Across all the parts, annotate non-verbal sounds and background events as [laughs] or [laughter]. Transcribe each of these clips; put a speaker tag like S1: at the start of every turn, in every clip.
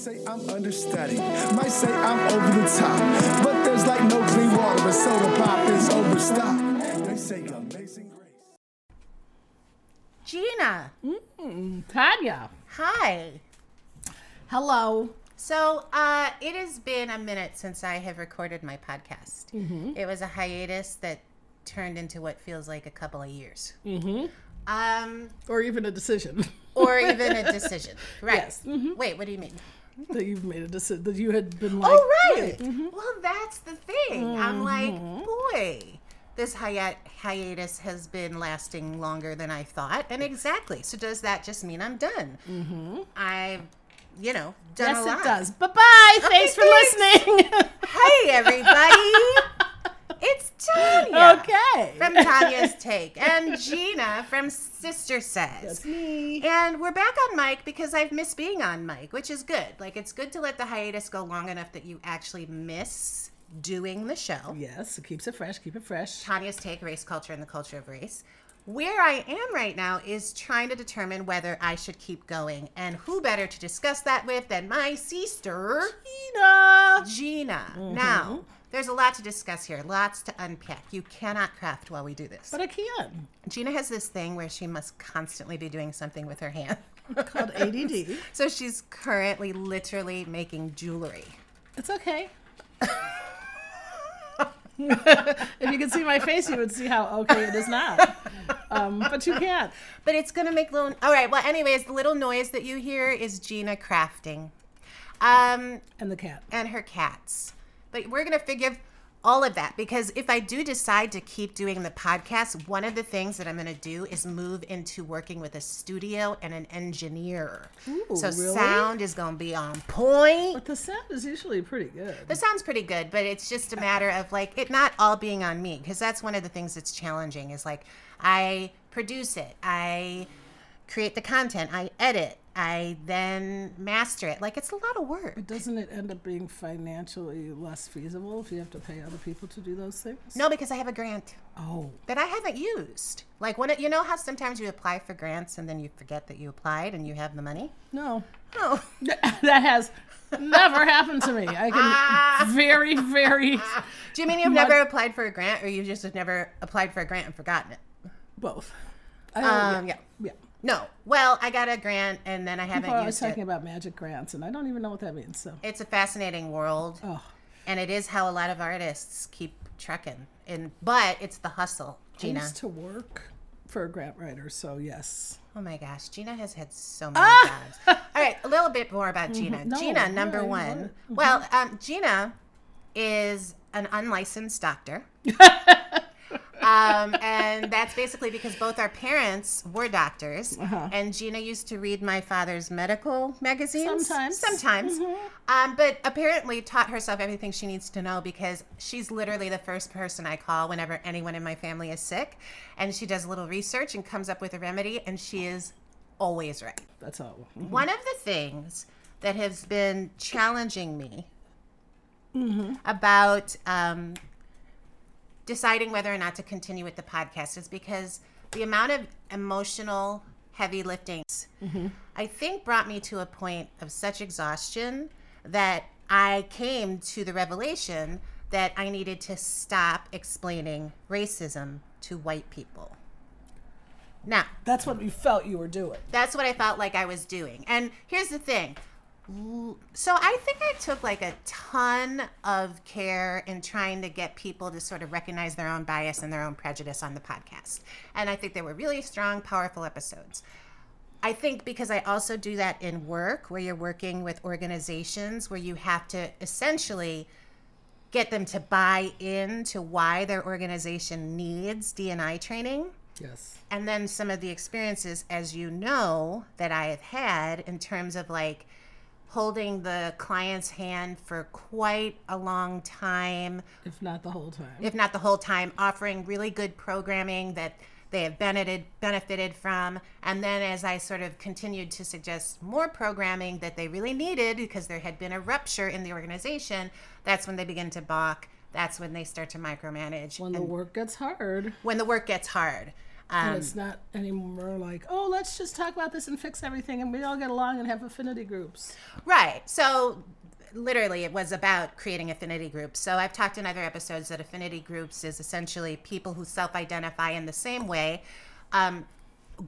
S1: say I'm understudied, might say I'm over the top, but there's like no clean water, but soda pop is overstocked. They say amazing grace.
S2: Gina,
S3: Tania.
S2: hi.
S3: Hello.
S2: So, uh, it has been a minute since I have recorded my podcast.
S3: Mm-hmm.
S2: It was a hiatus that turned into what feels like a couple of years. Mm-hmm. Um,
S3: Or even a decision
S2: or even a [laughs] decision. Right.
S3: Yes. Mhm.
S2: Wait, what do you mean? [laughs]
S3: that you've made a decision that you had been like.
S2: oh, right.
S3: Mm-hmm.
S2: Well, that's the thing. I'm like, boy, this hi- hiatus has been lasting longer than I thought. And exactly. So, does that just mean I'm done? Mm-hmm. I've, you know, done
S3: Yes,
S2: a lot.
S3: it does. Bye bye. Thanks for [laughs]
S2: thanks.
S3: listening. [laughs]
S2: Hey, everybody. It's Tania.
S3: okay.
S2: From Tania's Take and Gina from Sister Says.
S3: That's me.
S2: And we're back on mic because I've missed being on mic, which is good. Like, it's good to let the hiatus go long enough that you actually miss doing the show.
S3: Yes, it keeps it fresh. Keep it fresh.
S2: Tania's Take Race Culture and the Culture of Race. Where I am right now is trying to determine whether I should keep going. And who better to discuss that with than my sister,
S3: Gina.
S2: Gina.
S3: Mm-hmm.
S2: Now, there's a lot to discuss here, lots to unpack. You cannot craft while we do this.
S3: But I can.
S2: Gina has this thing where she must constantly be doing something with her hand. [laughs]
S3: Called ADD. [laughs]
S2: So she's currently literally making jewelry.
S3: It's okay. if you could see my face, you would see how okay it is not. Um, but you can't.
S2: But it's gonna make little. All right. Well, anyways, the little noise that you hear is Gina crafting, um,
S3: And the cat.
S2: and her cats. But we're gonna forgive all of that because if I do decide to keep doing the podcast, one of the things that I'm gonna do is move into working with a studio and an engineer.
S3: Ooh,
S2: so
S3: really?
S2: sound is gonna be on point.
S3: But the sound is usually pretty good.
S2: The sounds pretty good, but it's just a matter of like it not all being on me because that's one of the things that's challenging is like I produce it, I create the content, I edit, I then master it. Like it's a lot of work.
S3: But doesn't it end up being financially less feasible if you have to pay other people to do those things?
S2: No, because I have a grant
S3: Oh,
S2: that I haven't used. Like when it, you know how sometimes you apply for grants and then you forget that you applied and you have the money.
S3: no.
S2: Oh, [laughs]
S3: that has never happened to me. I can [laughs] very, very
S2: do you mean you've never applied for a grant, or you just have never applied for a grant and forgotten it?
S3: both. I,
S2: Um, yeah.
S3: yeah.
S2: No. Well, I got a grant and then I haven't
S3: People are
S2: used it.
S3: talking about magic grants, and I don't even know what that means. So,
S2: it's a fascinating world
S3: oh,
S2: and it is how a lot of artists keep trucking and but it's the hustle
S3: I
S2: gina
S3: used to work for a grant writer, so yes.
S2: oh my gosh gina has had so many jobs all right a little bit more about [laughs] gina
S3: Mm-hmm. No,
S2: gina number
S3: I
S2: one.
S3: Mm-hmm.
S2: well um, gina is an unlicensed doctor [laughs] um, and that's basically because both our parents were doctors,
S3: Uh-huh.
S2: and Gina used to read my father's medical magazines.
S3: Sometimes. Mm-hmm.
S2: sometimes, um, but apparently taught herself everything she needs to know because she's literally the first person I call whenever anyone in my family is sick, and she does a little research and comes up with a remedy, and she is always right.
S3: That's all.
S2: One of the things that has been challenging me about um, deciding whether or not to continue with the podcast is because the amount of emotional heavy lifting I think brought me to a point of such exhaustion that I came to the revelation that I needed to stop explaining racism to white people. Now,
S3: That's what you felt you were doing.
S2: that's what I felt like I was doing. And here's the thing. So I think I took like a ton of care in trying to get people to sort of recognize their own bias and their own prejudice on the podcast. And I think they were really strong, powerful episodes. I think because I also do that in work where you're working with organizations where you have to essentially get them to buy into why their organization needs D&I training
S3: Yes.
S2: and then some of the experiences as you know that i have had in terms of like holding the client's hand for quite a long time
S3: If not the whole time.
S2: if not the whole time offering really good programming that they have benefited benefited from and then as i sort of continued to suggest more programming that they really needed because there had been a rupture in the organization that's when they begin to balk that's when they start to micromanage
S3: when the work gets hard.
S2: when the work gets hard.
S3: And it's not anymore like, oh, let's just talk about this and fix everything, and we all get along and have affinity groups.
S2: Right. So literally it was about creating affinity groups. So I've talked in other episodes that affinity groups is essentially people who self-identify in the same way um,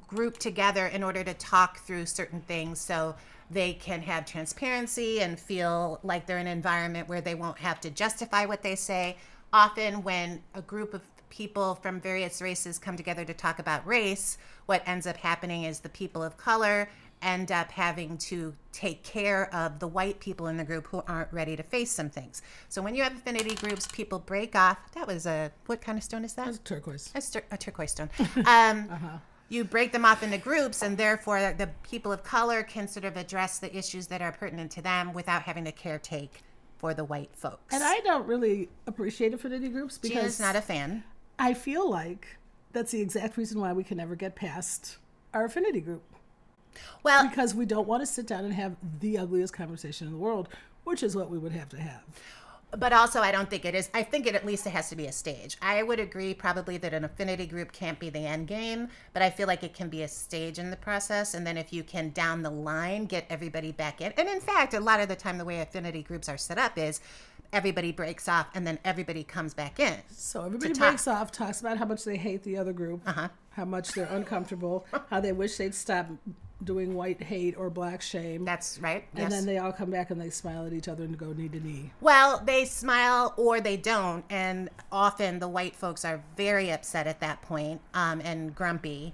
S2: group together in order to talk through certain things so they can have transparency and feel like they're in an environment where they won't have to justify what they say. Often when a group of people from various races come together to talk about race, what ends up happening is the people of color end up having to take care of the white people in the group who aren't ready to face some things. So when you have affinity groups, people break off. That was a what kind of stone is that?
S3: It's turquoise.
S2: A, tur- a turquoise stone. [laughs] Um, You break them off into groups, and therefore the people of color can sort of address the issues that are pertinent to them without having to caretake for the white folks.
S3: And I don't really appreciate affinity groups
S2: Gina's
S3: because
S2: not a fan.
S3: I feel like that's the exact reason why we can never get past our affinity group.
S2: Well,
S3: Because we don't want to sit down and have the ugliest conversation in the world, which is what we would have to have.
S2: but also I don't think it is. I think it at least it has to be a stage. I would agree probably that an affinity group can't be the end game, but I feel like it can be a stage in the process. And then if you can down the line get everybody back in, and in fact, a lot of the time the way affinity groups are set up is everybody breaks off and then everybody comes back in.
S3: So everybody
S2: talk.
S3: breaks off, talks about how much they hate the other group,
S2: Uh-huh.
S3: how much they're uncomfortable, [laughs] how they wish they'd stop doing white hate or black shame.
S2: That's right.
S3: and
S2: yes.
S3: then they all come back and they smile at each other and go knee to knee.
S2: Well, they smile or they don't, and often the white folks are very upset at that point, um, and grumpy,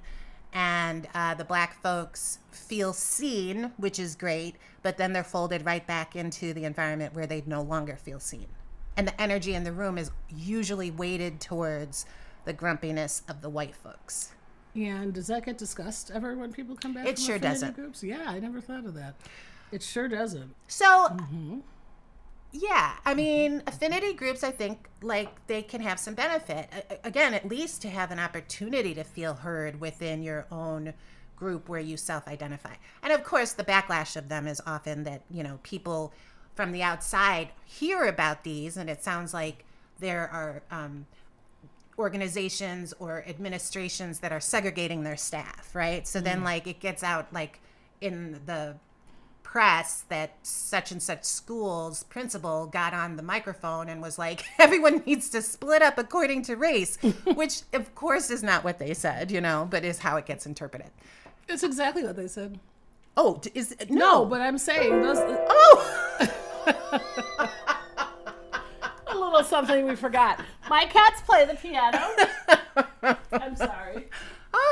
S2: and uh, the black folks feel seen, which is great, but then they're folded right back into the environment where they no longer feel seen, and the energy in the room is usually weighted towards the grumpiness of the white folks.
S3: And does that get discussed ever when people come back?
S2: It sure doesn't.
S3: Groups? Yeah, I never thought of that. It sure doesn't.
S2: So, yeah, I mean, affinity groups, I think, like they can have some benefit. Again, at least to have an opportunity to feel heard within your own group where you self identify. And of course, the backlash of them is often that, you know, people from the outside hear about these, and it sounds like there are um, organizations or administrations that are segregating their staff, right? So then, like, it gets out, like, in the press that such and such school's principal got on the microphone and was like, [laughs] everyone needs to split up according to race, [laughs] which of course is not what they said, you know, but is how it gets interpreted.
S3: It's exactly what they said.
S2: Oh, is no,
S3: No, but I'm saying those.
S2: Uh, [laughs] oh,
S3: a little something we forgot. My cats play the piano. I'm sorry.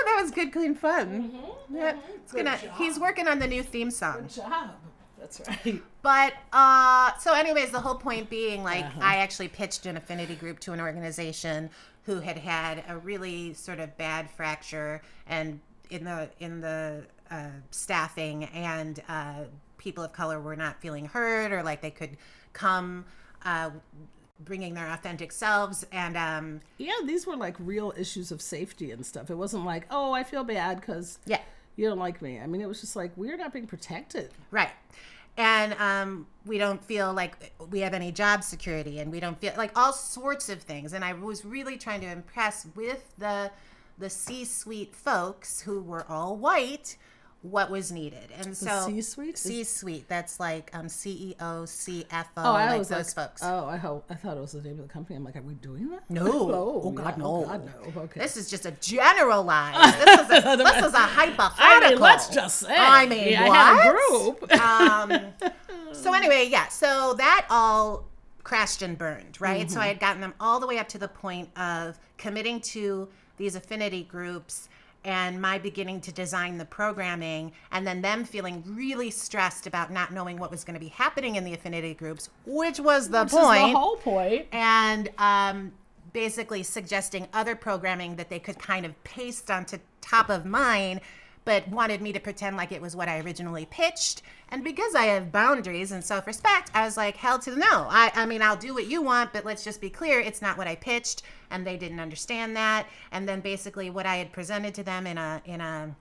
S2: That was good, clean fun.
S3: Mm-hmm.
S2: Yeah, it's gonna. He's working on the new theme song.
S3: Good job. That's right. [laughs]
S2: But uh, so, anyways, the whole point being, like,
S3: Uh-huh.
S2: I actually pitched an affinity group to an organization who had had a really sort of bad fracture and in the in the uh, staffing, and uh, people of color were not feeling heard or like they could come. Uh, bringing their authentic selves and um
S3: Yeah, these were like real issues of safety and stuff. It wasn't like, oh, I feel bad because
S2: yeah
S3: you don't like me. I mean, it was just like we're not being protected.
S2: Right. And um, we don't feel like we have any job security, and we don't feel like all sorts of things. And I was really trying to impress with the the C-suite folks who were all white what was needed. And so
S3: C-suite
S2: C-suite, that's like um, CEO, CFO,
S3: Oh, I
S2: like
S3: was
S2: those
S3: like,
S2: folks.
S3: oh, I hope I thought it was the name of the company. I'm like, are we doing that?
S2: No. [laughs]
S3: oh,
S2: Oh, God,
S3: yeah.
S2: no.
S3: Oh, God, no. Okay.
S2: This is just a generalized. [laughs] This is a, this is a hypothetical.
S3: I mean, let's just say.
S2: I mean,
S3: I
S2: what?
S3: had a group. [laughs]
S2: um, so anyway, yeah. So that all crashed and burned, right? So I had gotten them all the way up to the point of committing to these affinity groups and my beginning to design the programming and then them feeling really stressed about not knowing what was going to be happening in the affinity groups which was the
S3: is
S2: point
S3: the whole point.
S2: and um, basically suggesting other programming that they could kind of paste onto top of mine, but wanted me to pretend like it was what I originally pitched. And because I have boundaries and self respect, I was like, hell to the no. I, I mean, I'll do what you want, but let's just be clear, it's not what I pitched. And they didn't understand that. And then basically, what I had presented to them in a, in a,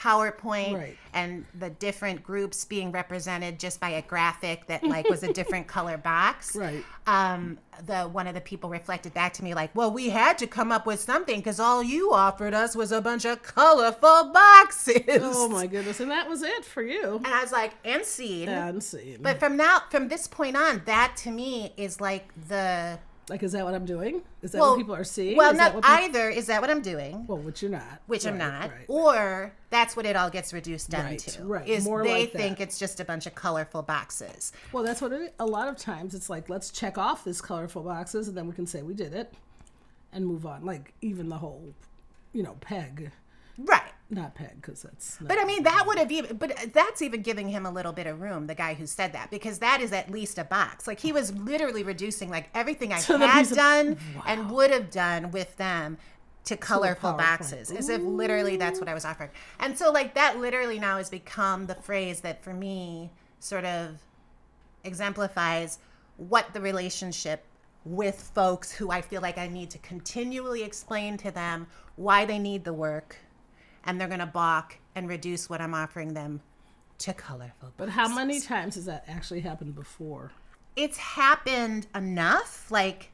S2: PowerPoint
S3: Right.
S2: and the different groups being represented just by a graphic that like was a different [laughs] color box.
S3: Right.
S2: Um, the one of the people reflected back to me like, "Well, we had to come up with something because all you offered us was a bunch of colorful boxes."
S3: Oh my goodness. And that was it for you.
S2: And I was like, "And scene."
S3: And scene.
S2: But from now, from this point on, that to me is like the
S3: like, is that what I'm doing? Is that
S2: well,
S3: what people are seeing?
S2: Well,
S3: is that
S2: not
S3: what people-
S2: either. Is that what I'm doing?
S3: Well, which you're not.
S2: which I'm not,
S3: right.
S2: or that's what it all gets reduced down
S3: Right,
S2: to.
S3: right,
S2: Is
S3: more
S2: they
S3: like
S2: think it's just a bunch of colorful boxes.
S3: Well, that's what it. A lot of times, it's like let's check off these colorful boxes, and then we can say we did it, and move on. Like even the whole, you know, peg,
S2: Right.
S3: Not peg, because that's.
S2: But I mean, that would have even, but uh, that's even giving him a little bit of room, the guy who said that, because that is at least a box. Like he was literally reducing like everything I
S3: the
S2: had done and would have done with them to colorful boxes, as if literally that's what I was offering. And so, like, that literally now has become the phrase that for me sort of exemplifies what the relationship with folks who I feel like I need to continually explain to them why they need the work and they're going to balk and reduce what I'm offering them to colorful.
S3: But how many times has that actually happened before?
S2: It's happened enough like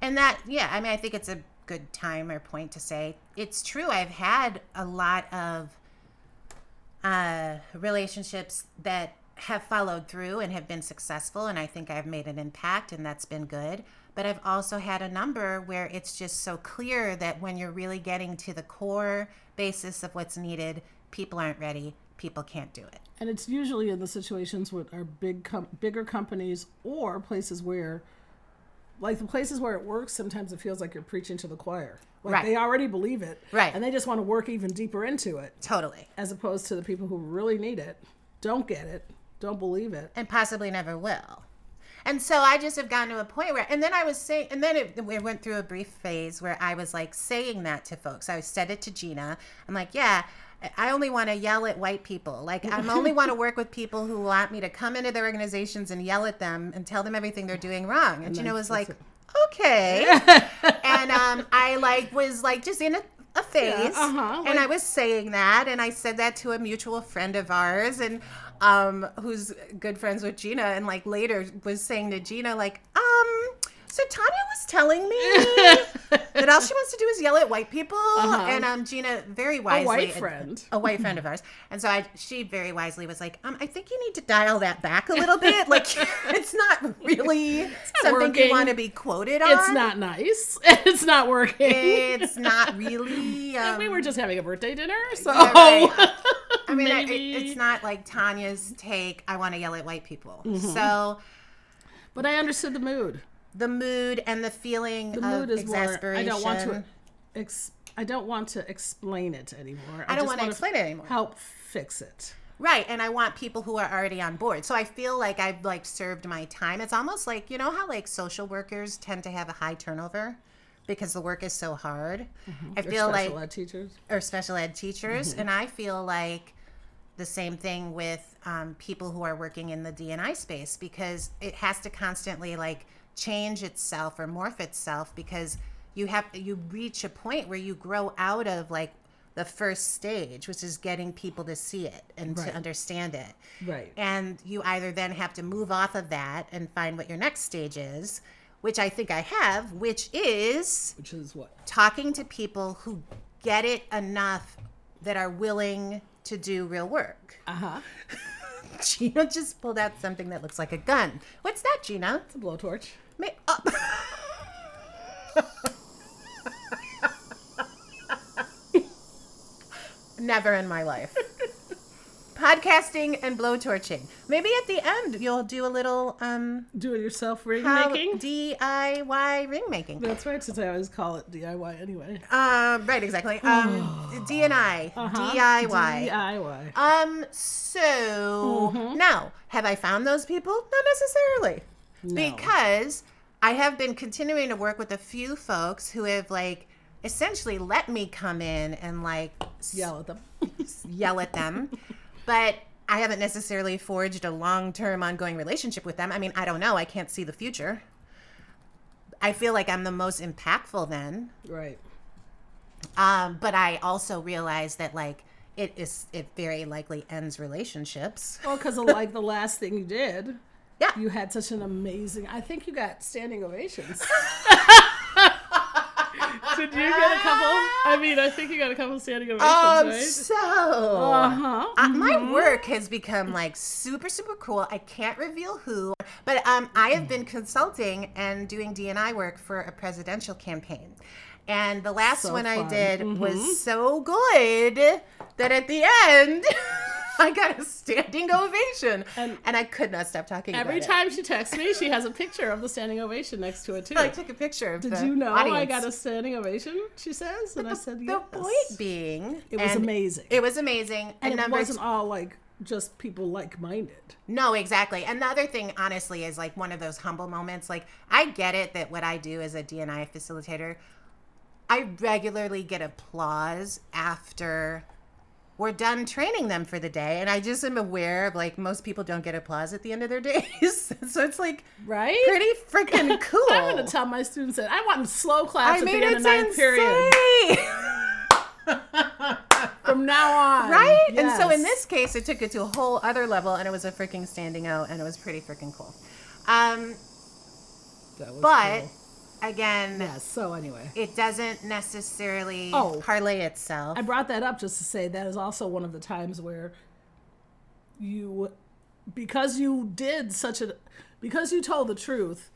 S2: and that yeah, I mean I think it's a good time or point to say it's true I've had a lot of uh relationships that have followed through and have been successful and I think I've made an impact and that's been good. But I've also had a number where it's just so clear that when you're really getting to the core basis of what's needed, people aren't ready, people can't do it.
S3: And it's usually in the situations with our big, com- bigger companies or places where, like the places where it works. Sometimes it feels like you're preaching to the choir. Like
S2: Right.
S3: they already believe it,
S2: Right.
S3: And they just want to work even deeper into it,
S2: Totally.
S3: as opposed to the people who really need it, don't get it, don't believe it.
S2: and possibly never will. And so I just have gotten to a point where, and then I was saying, and then it, we went through a brief phase where I was like saying that to folks. I said it to Gina. I'm like, yeah, I only want to yell at white people. Like, I only want to work with people who want me to come into their organizations and yell at them and tell them everything they're doing wrong. And, Gina
S3: then
S2: was like,
S3: it.
S2: okay. [laughs] and um, I like was like just in a, a phase,
S3: uh-huh,
S2: and I was saying that, and I said that to a mutual friend of ours, and um, who's good friends with Gina, and like later was saying to Gina, like. So Tania was telling me [laughs] that all she wants to do is yell at white people, and um, Gina very wisely, a
S3: white friend.
S2: a white friend of ours, and so I, she very wisely was like, um, I think you need to dial that back a little bit. Like, [laughs] it's not really something
S3: working.
S2: you want to be quoted on.
S3: It's not nice. [laughs] It's not working.
S2: It's not really. Um,
S3: we were just having a birthday dinner, so
S2: yeah, right. I mean, I- it- it's not like Tania's take. I want to yell at white people.
S3: Mm-hmm.
S2: So
S3: But I understood the mood.
S2: The mood and the feeling
S3: The
S2: of
S3: mood is more. I don't want to. Ex, I don't want to explain it anymore.
S2: I don't
S3: just
S2: want to explain it anymore.
S3: Help fix it.
S2: Right, and I want people who are already on board. So I feel like I've like served my time. It's almost like you know how like social workers tend to have a high turnover because the work is so hard. I
S3: Or
S2: feel like
S3: special ed teachers.
S2: or special ed teachers,
S3: Mm-hmm.
S2: and I feel like the same thing with um, people who are working in the DNI space because it has to constantly like change itself or morph itself because you have you reach a point where you grow out of like the first stage, which is getting people to see it and
S3: Right.
S2: to understand it.
S3: Right.
S2: And you either then have to move off of that and find what your next stage is, which I think I have, which is
S3: Which is what?
S2: talking to people who get it enough that are willing to do real work.
S3: Uh huh. [laughs]
S2: Gina just pulled out something that looks like a gun. What's that, Gina?
S3: It's a blowtorch.
S2: Ma- oh. [laughs] [laughs] Never in my life. Podcasting and blowtorching. Maybe at the end you'll do a little um
S3: Do it yourself ring
S2: how-
S3: making.
S2: DIY ring making.
S3: That's right, since I always call it DIY anyway.
S2: Um, right, exactly. Um, [sighs] DNI,
S3: Uh-huh.
S2: DIY.
S3: DIY.
S2: Um, so
S3: Mm-hmm.
S2: now, have I found those people? Not necessarily. Because I have been continuing to work with a few folks who have like essentially let me come in and like
S3: Yell at them.
S2: yell at them. [laughs] but I haven't necessarily forged a long term ongoing relationship with them. I mean, I don't know. I can't see the future. I feel like I'm the most impactful then.
S3: Right.
S2: Um, but I also realize that like it is it very likely ends relationships.
S3: Well, because like the last thing you did, [laughs]
S2: Yeah.
S3: you had such an amazing. I think you got standing ovations. [laughs] Did you get a couple? I mean, I think you got a couple standing ovations,
S2: Um,
S3: right?
S2: so
S3: Uh-huh.
S2: uh, my work has become like super super cool. I can't reveal who, but um, I have been consulting and doing DNI work for a presidential campaign. And the last
S3: So
S2: one I
S3: fun.
S2: did was so good that at the end [laughs] I got a standing ovation, and,
S3: And
S2: I could not stop talking.
S3: Every time she texts me, she has a picture of the standing ovation next to it too.
S2: I took a picture. Of
S3: Did you know I got a standing ovation? She says, and I said yes.
S2: The point being,
S3: It was amazing.
S2: It was amazing.
S3: and it wasn't all like just people like-minded.
S2: No, exactly. And the other thing, honestly, is like one of those humble moments. Like, I get it that what I do as a DNI facilitator, I regularly get applause after we're done training them for the day. And I just am aware of like most people don't get applause at the end of their [laughs] days. so it's like
S3: Right?
S2: pretty freaking [laughs] cool.
S3: I'm gonna tell my students that I want slow claps
S2: I
S3: at
S2: mean,
S3: the end of ninth period from now on.
S2: right? And so in this case, it took it to a whole other level, and it was a freaking standing out, and it was pretty freaking cool. Um,
S3: That was
S2: but
S3: cool.
S2: Again,
S3: yes. So anyway,
S2: it doesn't necessarily
S3: Oh.
S2: parlay itself.
S3: I brought that up just to say that is also one of the times where you, because you did such a, because you told the truth,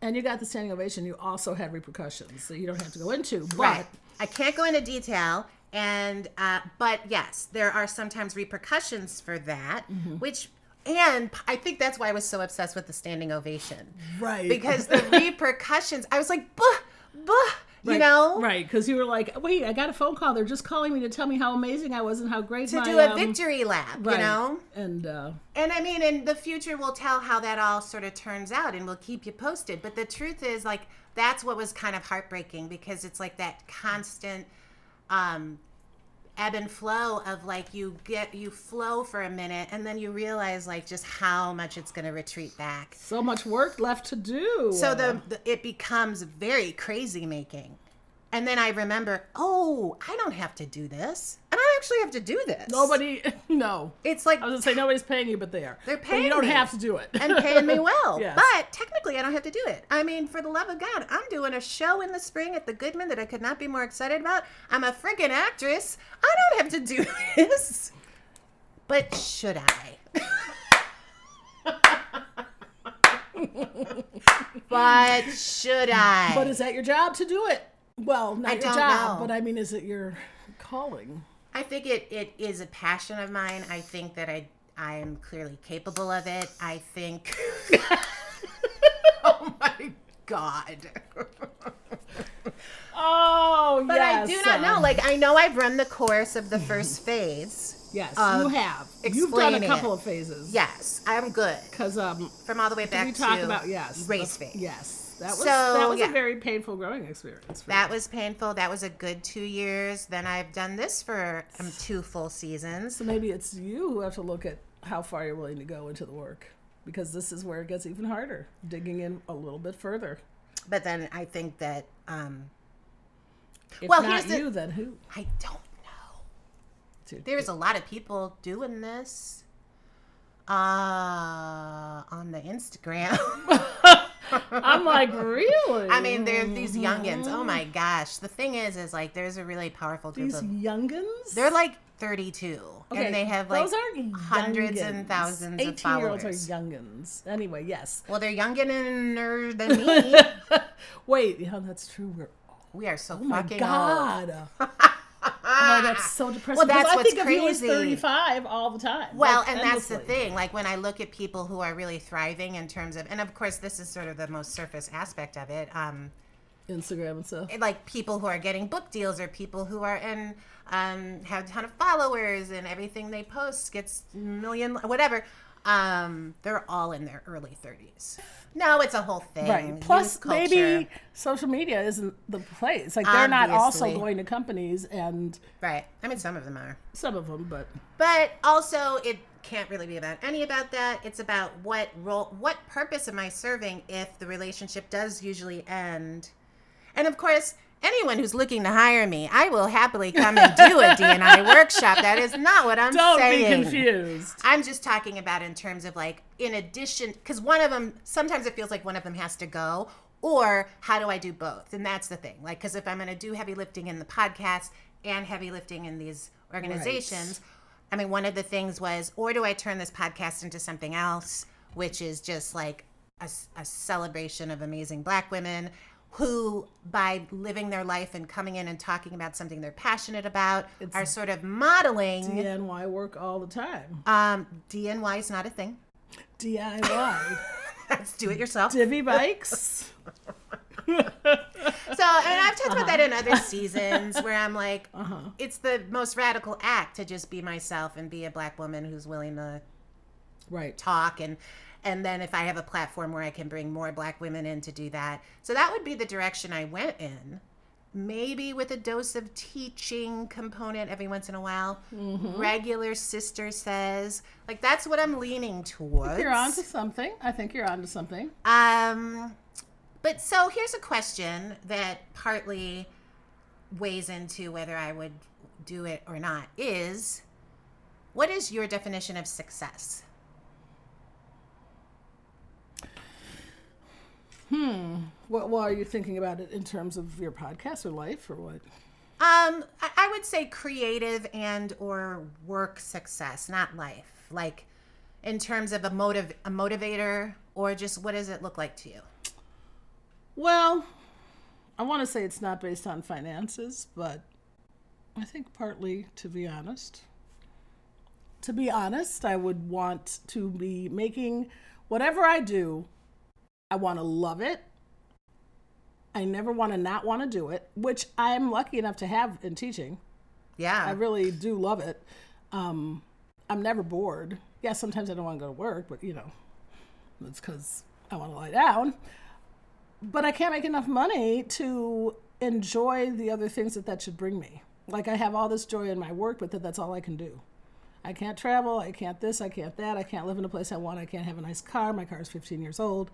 S3: and you got the standing ovation, you also had repercussions that you don't have to go into. But
S2: right. I can't go into detail, and uh, but yes, there are sometimes repercussions for that,
S3: Mm-hmm.
S2: which. And I think that's why I was so obsessed with the standing ovation.
S3: Right.
S2: Because [laughs] the repercussions, I was like, buh, buh, you know?
S3: right? Because you were like, "Wait, I got a phone call. They're just calling me to tell me how amazing I was and how great
S2: To
S3: my,
S2: do a
S3: um,
S2: victory lap,
S3: right.
S2: you know?
S3: And uh,
S2: And I mean, in the future, we'll tell how that all sort of turns out and we'll keep you posted. But the truth is, like, that's what was kind of heartbreaking because it's like that constant um, ebb and flow of like you get, you flow for a minute and then you realize like just how much it's going to retreat back.
S3: so much work left to do.
S2: So the, the it becomes very crazy making. And then I remember, oh, I don't have to do this. Actually have to do this.
S3: nobody, [laughs] no.
S2: It's like
S3: I was gonna say nobody's paying you, but they are.
S2: They're
S3: But
S2: paying
S3: you don't
S2: me.
S3: have to do it.
S2: and paying me [laughs] well.
S3: Yes.
S2: But technically, I don't have to do it. I mean, for the love of God, I'm doing a show in the spring at the Goodman that I could not be more excited about. I'm a freaking actress. I don't have to do [laughs] this. But should I? but should I?
S3: But is that your job to do it? Well, not
S2: I
S3: your job,
S2: know.
S3: but I mean, is it your calling?
S2: I think it, it is a passion of mine. I think that I I am clearly capable of it. I think. [laughs] [laughs] oh my god! [laughs]
S3: Oh,
S2: But
S3: yes.
S2: I do not know.
S3: uh,
S2: Like I know I've run the course of the first phase.
S3: yes, you have. You've done a couple
S2: it.
S3: of phases.
S2: Yes, I'm good
S3: Because um,
S2: from all the way back
S3: we talk
S2: to
S3: about yes,
S2: race
S3: the-
S2: phase.
S3: Yes, that was
S2: So,
S3: that was
S2: yeah.
S3: a very painful growing experience. For
S2: That
S3: you.
S2: was painful. That was a good two years. Then I've done this for um, two full seasons.
S3: So maybe it's you who have to look at how far you're willing to go into the work, because this is where it gets even harder, digging in a little bit further.
S2: But then I think that um,
S3: If
S2: Well,
S3: not
S2: here's the-
S3: you, then who?
S2: I don't know.
S3: To-
S2: There's a lot of people doing this uh, on the Instagram. [laughs]
S3: I'm like, [laughs] really?
S2: I mean, there's these youngins. Oh my mm-hmm. gosh. The thing is, is like there's a really powerful group
S3: these
S2: of.
S3: youngins.
S2: They're like 32,
S3: Okay,
S2: and they have like hundreds
S3: youngins.
S2: and thousands of
S3: 18 year olds are
S2: followers.
S3: youngins. Anyway, yes.
S2: Well, they're younger than me. [laughs]
S3: Wait, yeah, that's true. We're
S2: we are so
S3: oh my god.
S2: old. [laughs]
S3: oh, that's so depressing.
S2: Well, that's
S3: I
S2: what's
S3: think of you as
S2: crazy.
S3: 35 all the time.
S2: Well,
S3: like,
S2: and that's the thing. Like when I look at people who are really thriving in terms of, and of course, this is sort of the most surface aspect of it. Um,
S3: Instagram and stuff.
S2: like people who are getting book deals or people who are in um, have a ton of followers and everything they post gets million whatever um, they're all in their early 30s no it's a whole thing.
S3: Right. Plus, maybe social media isn't the place. Like, they're not also going to companies, and
S2: right. I mean some of them are.
S3: some of them, but
S2: but also it can't really be about any about that. It's about what role what purpose am i serving if the relationship does usually end? And of course anyone who's looking to hire me, I will happily come and do a DNI [laughs] workshop. That is not what I'm
S3: Don't
S2: saying.
S3: be confused.
S2: I'm just talking about in terms of like, in addition, because one of them, sometimes it feels like one of them has to go, or how do I do both? And that's the thing. Like, because if I'm going to do heavy lifting in the podcast and heavy lifting in these organizations, I mean, one of the things was, or do I turn this podcast into something else, which is just like a celebration of amazing black women who, by living their life and coming in and talking about something they're passionate about, are sort of modeling.
S3: DNY work all the time.
S2: Um, DNY is not a thing.
S3: DIY. [laughs]
S2: That's do it yourself.
S3: Divvy bikes. [laughs]
S2: and I've talked about that in other seasons where I'm like, it's the most radical act to just be myself and be a black woman who's willing to
S3: Right.
S2: talk and and then if I have a platform where I can bring more black women in to do that. So that would be the direction I went in. Maybe with a dose of teaching component every once in a while. Regular sister says. Like that's what I'm leaning towards.
S3: You're onto something. I think you're onto something.
S2: Um, but so here's a question that partly weighs into whether I would do it or not is what is your definition of success?
S3: What, what are you thinking about it in terms of your podcast or life or what?
S2: Um, I, I would say creative and or work success, not life. Like in terms of a motive a motivator or just what does it look like to you?
S3: Well, I want to say it's not based on finances, but I think partly, to be honest. To be honest, I would want to be making whatever I do, I want to love it. I never want to not want to do it, which I'm lucky enough to have in teaching.
S2: Yeah.
S3: I really do love it. Um, I'm never bored. Yeah, sometimes I don't want to go to work, but you know, that's because I want to lie down. But I can't make enough money to enjoy the other things that that should bring me. Like I have all this joy in my work, but that that's all I can do. I can't travel. I can't this. I can't that. I can't live in a place I want. I can't have a nice car. My car is 15 years old.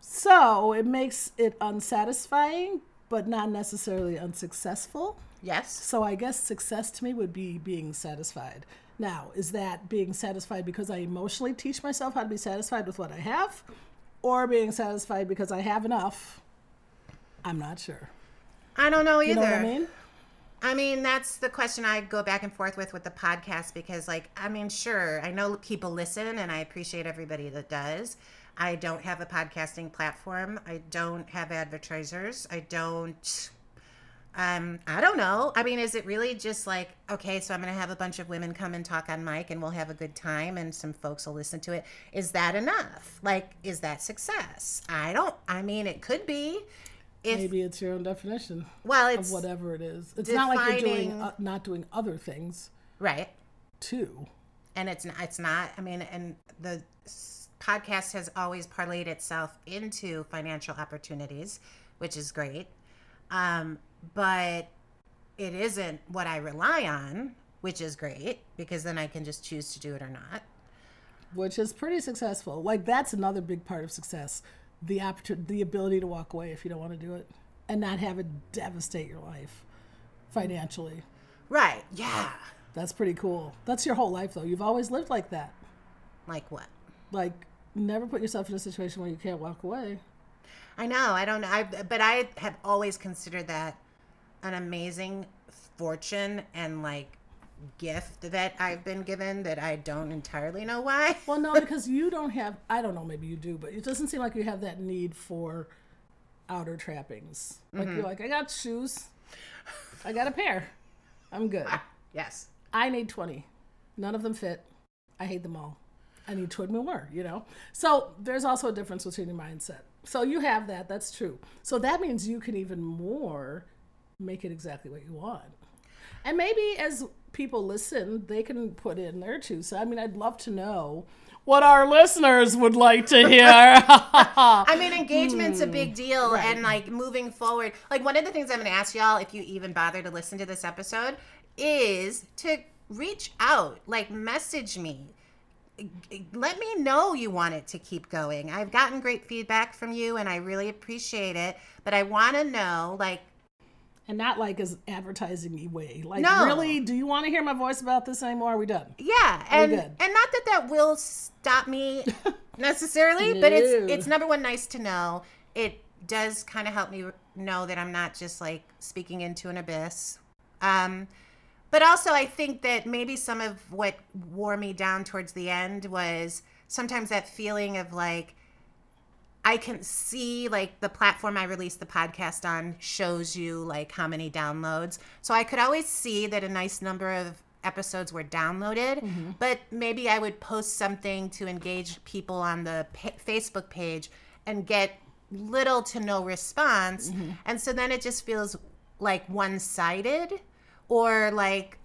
S3: So it makes it unsatisfying, but not necessarily unsuccessful.
S2: yes.
S3: So I guess success to me would be being satisfied. Now, is that being satisfied because I emotionally teach myself how to be satisfied with what I have, or being satisfied because I have enough? I'm not sure.
S2: I don't know either.
S3: You know what I mean?
S2: I mean, that's the question I go back and forth with with the podcast because, like, I mean, sure, I know people listen and I appreciate everybody that does. I don't have a podcasting platform. I don't have advertisers. I don't. Um, I don't know. I mean, is it really just like, okay, so I'm going to have a bunch of women come and talk on mic and we'll have a good time and some folks will listen to it. Is that enough? Like, is that success? I don't, I mean, it could be. If,
S3: Maybe it's your own definition
S2: well,
S3: of
S2: it's
S3: whatever it is. It's not like you're doing uh, not doing other things
S2: right.
S3: too.
S2: and it's not, it's not i mean and the podcast has always parlayed itself into financial opportunities which is great um, but it isn't what i rely on which is great because then i can just choose to do it or not
S3: which is pretty successful. Like that's another big part of success: the opportunity, the ability to walk away if you don't want to do it, and not have it devastate your life financially.
S2: right yeah
S3: That's pretty cool. That's your whole life, though. You've always lived like that.
S2: like what
S3: Like, never put yourself in a situation where you can't walk away.
S2: I know. I don't know. I, but I have always considered that an amazing fortune and like gift that I've been given that I don't entirely know why.
S3: Well, no, [laughs] because you don't have. I don't know. Maybe you do, but it doesn't seem like you have that need for outer trappings. Like you're mm-hmm. like, I got shoes. I got a pair. I'm good. [laughs]
S2: yes.
S3: I need 20. None of them fit. I hate them all. I need 20 more, you know? So there's also a difference between your mindset. So you have that. That's true. So that means you can even more make it exactly what you want. And maybe as people listen, they can put in their two. So, I mean, I'd love to know what our listeners would like to hear. [laughs]
S2: I mean, engagement's a big hmm. deal, and like moving forward, like one of the things I'm going to ask y'all, if you even bother to listen to this episode, is to reach out, like message me. Let me know you want it to keep going. I've gotten great feedback from you, and I really appreciate it. But I want to know, like,
S3: and not like as advertising me way. Like,
S2: No.
S3: really, do you want to hear my voice about this anymore? Are we done?
S2: Yeah, and and not that that will stop me [laughs] necessarily, but it's it's number one nice to know. It does kind of help me know that I'm not just like speaking into an abyss. Um, but also, I think that maybe some of what wore me down towards the end was sometimes that feeling of like I can see like the platform I released the podcast on shows you like how many downloads. So I could always see that a nice number of episodes were downloaded, mm-hmm. but maybe I would post something to engage people on the pa- Facebook page and get little to no response. Mm-hmm. And so then it just feels like one-sided or like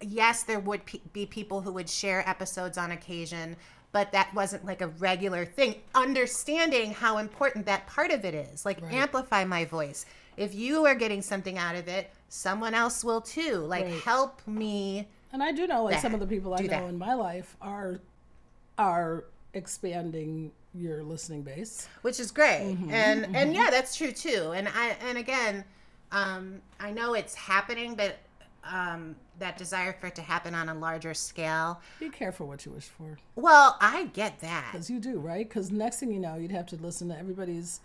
S2: yes, there would pe- be people who would share episodes on occasion, but that wasn't like a regular thing. Understanding how important that part of it is, like amplify my voice. If you are getting something out of it, someone else will too. Like
S3: Right.
S2: help me.
S3: And I do know, like some of the people I
S2: Do
S3: know
S2: that.
S3: in my life are are expanding your listening base.
S2: which is great mm-hmm. and and mm-hmm. yeah that's true too and i and again um i know it's happening but um that desire for it to happen on a larger scale
S3: Be careful what you wish for,
S2: well i get that
S3: because you do, right? Because next thing you know, you'd have to listen to everybody's.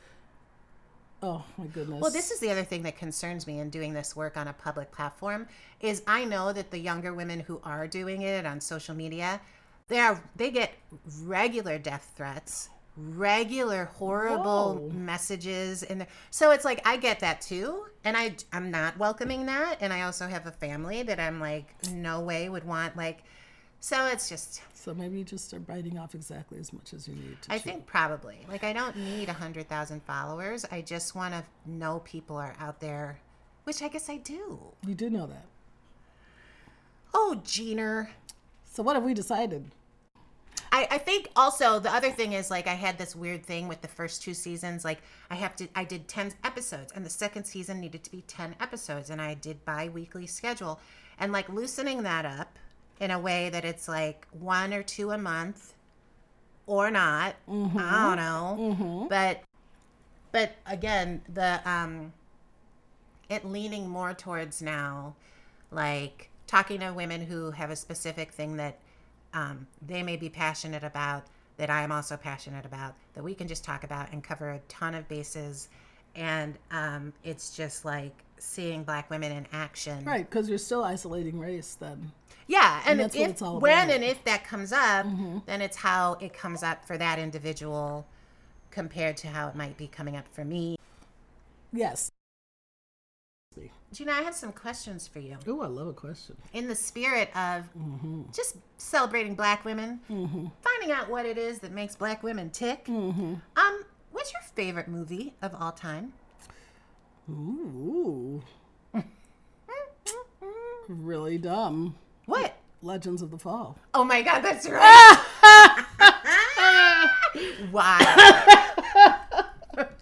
S3: Oh my goodness.
S2: well this is the other thing that concerns me in doing this work on a public platform is i know that the younger women who are doing it on social media they are they get regular death threats regular horrible
S3: Whoa.
S2: messages and so it's like i get that too and i i'm not welcoming that and i also have a family that i'm like no way would want like so it's just
S3: So maybe you just are biting off exactly as much as you need to.
S2: i
S3: chew.
S2: think probably like i don't need a hundred thousand followers i just want to know people are out there which i guess i do
S3: you do know that.
S2: oh jeaner
S3: So what have we decided?
S2: I, I think also the other thing is like I had this weird thing with the first two seasons. Like I have to, I did ten episodes, and the second season needed to be ten episodes, and I did bi-weekly schedule, and like loosening that up in a way that it's like one or two a month, or not. I don't know, but but again the um, it leaning more towards now, like talking to women who have a specific thing that um, they may be passionate about that I am also passionate about that we can just talk about and cover a ton of bases. And um, it's just like seeing black women in action.
S3: Right, because you're still isolating race then.
S2: Yeah. And,
S3: that's what
S2: if,
S3: it's all
S2: when
S3: about. Mm-hmm.
S2: and if that comes up, then it's how it comes up for that individual compared to how it might be coming up for me.
S3: Yes.
S2: Gina, I have some questions for you.
S3: Oh, I love a question.
S2: in the spirit of
S3: Mm-hmm.
S2: just celebrating black women, finding out what it is that makes black women tick.
S3: Mm-hmm.
S2: Um, what's your favorite movie of all time?
S3: Ooh. [laughs] really dumb.
S2: What?
S3: Legends of the Fall.
S2: Oh my God, that's [laughs] right. [laughs] Why?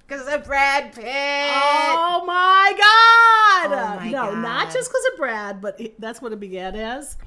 S2: Because of Brad Pitt.
S3: Oh my God!
S2: Oh uh, my
S3: no, not just because of Brad, but that's what it began as.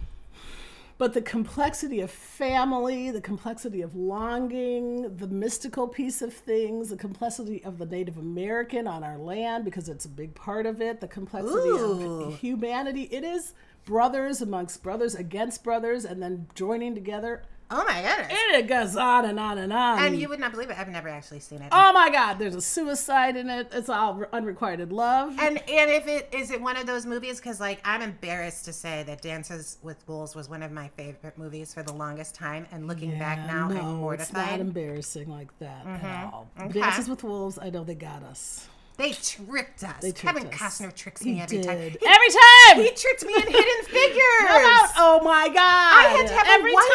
S3: But the complexity of family, the complexity of longing, the mystical piece of things, the complexity of the Native American on our land, because it's a big part of it, the complexity
S2: Ooh.
S3: of humanity. It is brothers amongst brothers against brothers, and then joining together.
S2: Oh my goodness.
S3: And it goes on and on and on.
S2: And you would not believe it. I've never actually seen it.
S3: Oh my God! There's a suicide in it. It's all unrequited love.
S2: And and if it is it one of those movies because like I'm embarrassed to say that Dances with Wolves was one of my favorite movies for the longest time, and looking back now,
S3: no,
S2: I'm
S3: It's not embarrassing like that at mm-hmm. all.
S2: Okay.
S3: Dances with Wolves, I know they got us.
S2: They tricked us.
S3: They tricked
S2: Kevin
S3: us.
S2: Costner tricks
S3: He
S2: me every
S3: did.
S2: time.
S3: Every time!
S2: he tricked me in Hidden [laughs] Figures.
S3: Come out. Oh my God!
S2: I had to have
S3: Every
S2: a white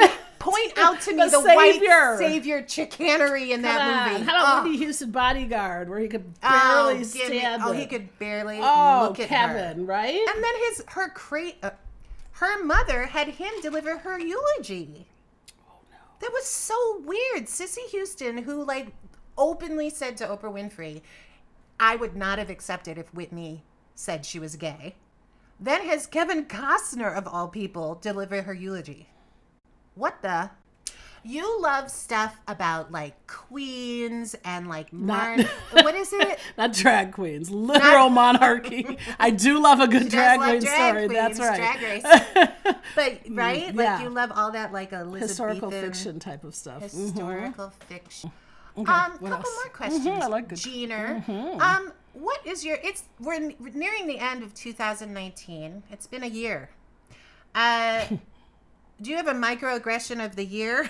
S3: time.
S2: person point out to [laughs] me
S3: The
S2: the,
S3: savior.
S2: white savior chicanery in that
S3: Come on.
S2: movie.
S3: How about
S2: oh,
S3: Whitney Houston Bodyguard, where he could
S2: oh,
S3: barely
S2: give me-
S3: stand
S2: oh, he could barely
S3: Oh,
S2: look at
S3: Kevin,
S2: her.
S3: right?
S2: And then his her crate, uh, her mother had him deliver her eulogy.
S3: Oh, no.
S2: That was so weird. Cissy Houston, who like openly said to Oprah Winfrey, "I would not have accepted if Whitney said she was gay." Then has Kevin Costner of all people deliver her eulogy. What the? you love stuff about like queens and like
S3: Not- [laughs]
S2: what is it?
S3: Not drag queens, literal [laughs] monarchy. I do love a good
S2: She
S3: drag queen
S2: drag
S3: story.
S2: queens,
S3: That's right. [laughs]
S2: But right,
S3: Yeah.
S2: like you love all that like Elizabethan
S3: Historical fiction type of stuff. Mhm.
S2: historical fiction.
S3: Okay,
S2: Um,
S3: what
S2: couple
S3: else?
S2: more questions.
S3: Mhm, I like good-
S2: Jeaner. Um, what is your? It's we're nearing the end of 2019. It's been a year. Uh, [laughs] do you have a microaggression of the year?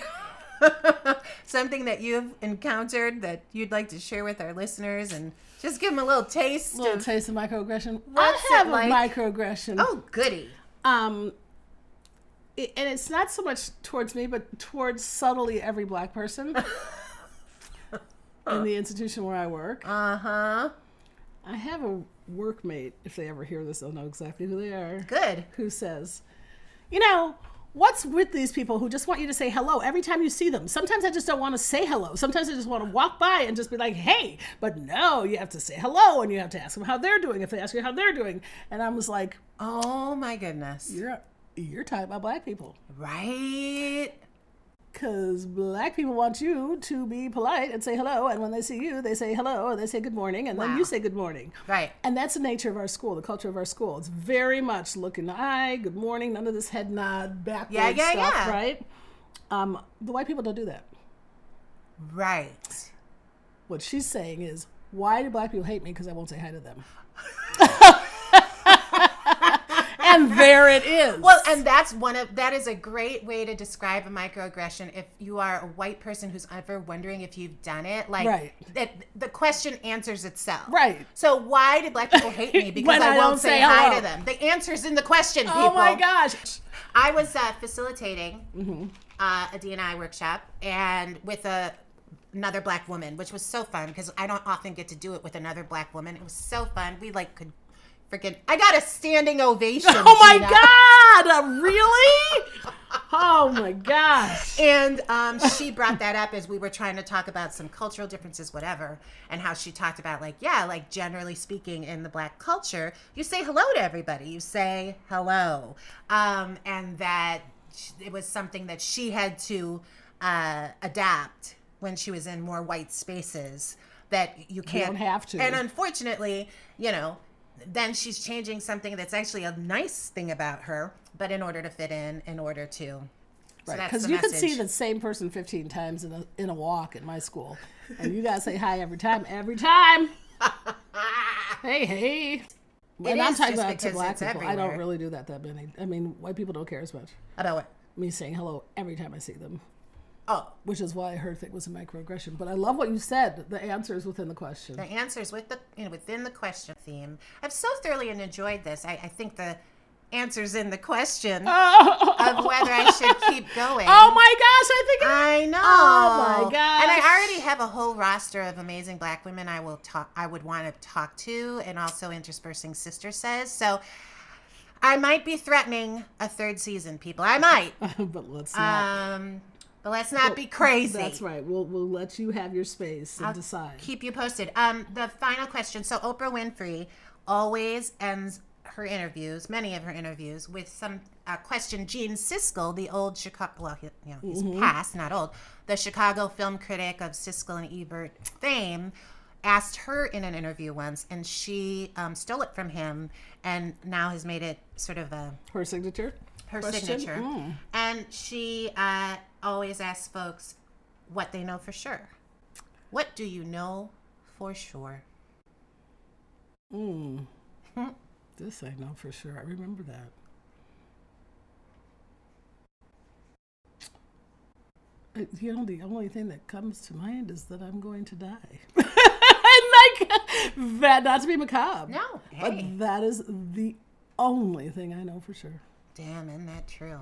S2: [laughs] Something that you've encountered that you'd like to share with our listeners and just give them a little taste
S3: little
S2: of.
S3: taste of microaggression.
S2: What's
S3: I have a
S2: like?
S3: microaggression.
S2: Oh, goody.
S3: Um, it, and it's not so much towards me, but towards subtly every black person [laughs] in the institution where I work.
S2: Uh huh.
S3: I have a workmate. If they ever hear this, they'll know exactly who they are.
S2: Good.
S3: Who says, you know. What's with these people who just want you to say hello every time you see them? Sometimes I just don't want to say hello. Sometimes I just want to walk by and just be like, hey. But no, you have to say hello and you have to ask them how they're doing if they ask you how they're doing. And I was like,
S2: Oh my goodness.
S3: you're you're talking about black people
S2: Right.
S3: Because black people want you to be polite and say hello and when they see you they say hello and they say good morning and then you say good morning
S2: Right.
S3: and that's the nature of our school the culture of our school it's very much look in the eye good morning none of this head nod backward
S2: Yeah, yeah,
S3: stuff
S2: yeah.
S3: right um, the white people don't do that
S2: Right.
S3: what she's saying is why do black people hate me because i won't say hi to them [laughs] and there it is
S2: Well, and that's one of that is a great way to describe a microaggression. If you are a white person who's ever wondering if you've done it, like
S3: Right.
S2: that, the question answers itself.
S3: Right.
S2: So why do black people hate me? [laughs] Because I,
S3: I
S2: won't say
S3: say
S2: hi to them. The answer's in the question. People.
S3: oh my gosh
S2: I was uh, facilitating
S3: Mm-hmm.
S2: uh, a DNI workshop and with a another black woman, which was so fun because I don't often get to do it with another black woman. It was so fun. We like could freaking. I got a standing ovation. [laughs]
S3: Oh my
S2: Gina.
S3: god! Uh, Really? Oh my gosh!
S2: And um, she brought that up as we were trying to talk about some cultural differences, whatever, and how she talked about, like, yeah, like generally speaking, in the black culture, you say hello to everybody. You say hello. Um, and that it was something that she had to uh, adapt when she was in more white spaces that you can't
S3: don't have to.
S2: And unfortunately, you know, then she's changing something that's actually a nice thing about her, but in order to fit in, in order to.
S3: Right, because
S2: the
S3: you could see the same person 15 times in a in a walk at my school, and you gotta say hi every time. Every time. [laughs] hey, hey. And I'm talking about to black people. I don't really do that that many. I mean, white people don't care as much.
S2: About what?
S3: Me saying hello every time I see them,
S2: Oh,
S3: which is why I heard it was a microaggression. But I love what you said. The answer is within the question.
S2: the answers with the you know within the question theme. I've so thoroughly enjoyed this. I, I think the answers in the question [laughs] of whether I should keep going.
S3: Oh my gosh! I think
S2: I know.
S3: Oh my gosh.
S2: And I already have a whole roster of amazing black women I will talk I would want to talk to and also interspersing sister says. So I might be threatening a third season, people. I might. [laughs]
S3: but let's not.
S2: Um but let's not be crazy.
S3: That's right. We'll we'll let you have your space and decide.
S2: Keep you posted. Um, the final question. So Oprah Winfrey always ends her interviews, many of her interviews, with some uh, question. Gene Siskel, the old Chicago, well, he, you know, he's
S3: Mm-hmm.
S2: past, not old, the Chicago film critic of Siskel and Ebert fame, asked her in an interview once, and she um, stole it from him, and now has made it sort of a
S3: Her signature.
S2: her
S3: Question?
S2: signature.
S3: Mm.
S2: And she uh, always asks folks what they know for sure. What do you know for sure?
S3: This I know for sure. I remember that. Uh, You know, the only thing that comes to mind is that I'm going to die. [laughs] and like that, not to be macabre.
S2: No.
S3: But that is the only thing I know for sure.
S2: Damn, isn't that true?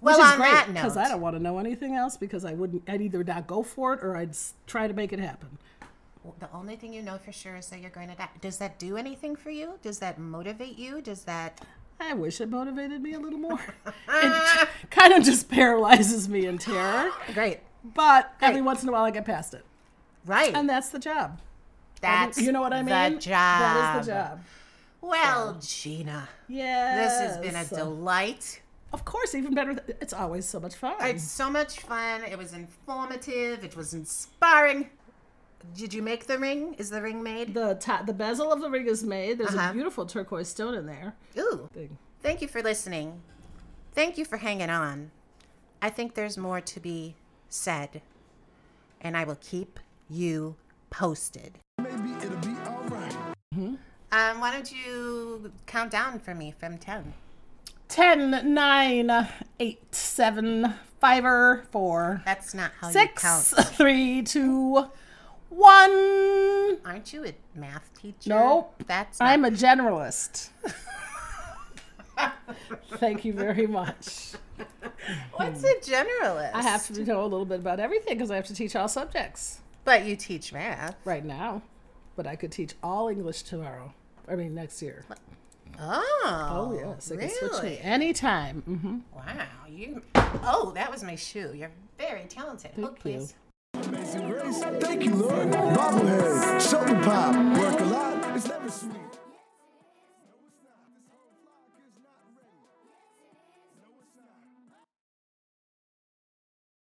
S3: Which
S2: Well,
S3: is
S2: on
S3: great because I don't want to know anything else because I wouldn't. I'd either not go for it or I'd try to make it happen.
S2: the only thing you know for sure is that you're going to die. Does that do anything for you? Does that motivate you? Does that?
S3: I wish it motivated me a little more. [laughs] it [laughs] kind of just paralyzes me in terror.
S2: Great.
S3: But every once in a while I get past it.
S2: Right.
S3: And that's the job.
S2: That's
S3: you know what I mean?
S2: The job.
S3: That is the job.
S2: Well, Gina,
S3: Yeah.
S2: this has been a delight.
S3: Of course, even better. th- It's always so much fun.
S2: It's so much fun. It was informative. It was inspiring. Did you make the ring? Is the ring made?
S3: the ta- the bezel of the ring is made. There's
S2: Uh-huh.
S3: a beautiful turquoise stone in there.
S2: Ooh.
S3: Thing.
S2: Thank you for listening. Thank you for hanging on. I think there's more to be said, and I will keep you posted.
S1: Maybe it'll be alright.
S2: Um, why don't you count down for me from 10?
S3: 10, 9, 8, 7, 5, or 4,
S2: That's not how you
S3: 6,
S2: count.
S3: 3, 2, 1.
S2: Aren't you a math teacher?
S3: Nope.
S2: That's not
S3: I'm a generalist. [laughs] Thank you very much.
S2: What's a generalist?
S3: I have to know a little bit about everything because I have to teach all subjects
S2: But you teach math.
S3: right now. But I could teach all English tomorrow. I mean, next year.
S2: Oh.
S3: Oh yes, I really? can switch me anytime. Mm-hmm.
S2: Wow, you. Oh, that was my shoe. You're very talented.
S3: Thank
S2: please.
S1: Amazing grace. Thank you, Lord. Bobblehead, shoulder pop, work a lot. It's never sweet.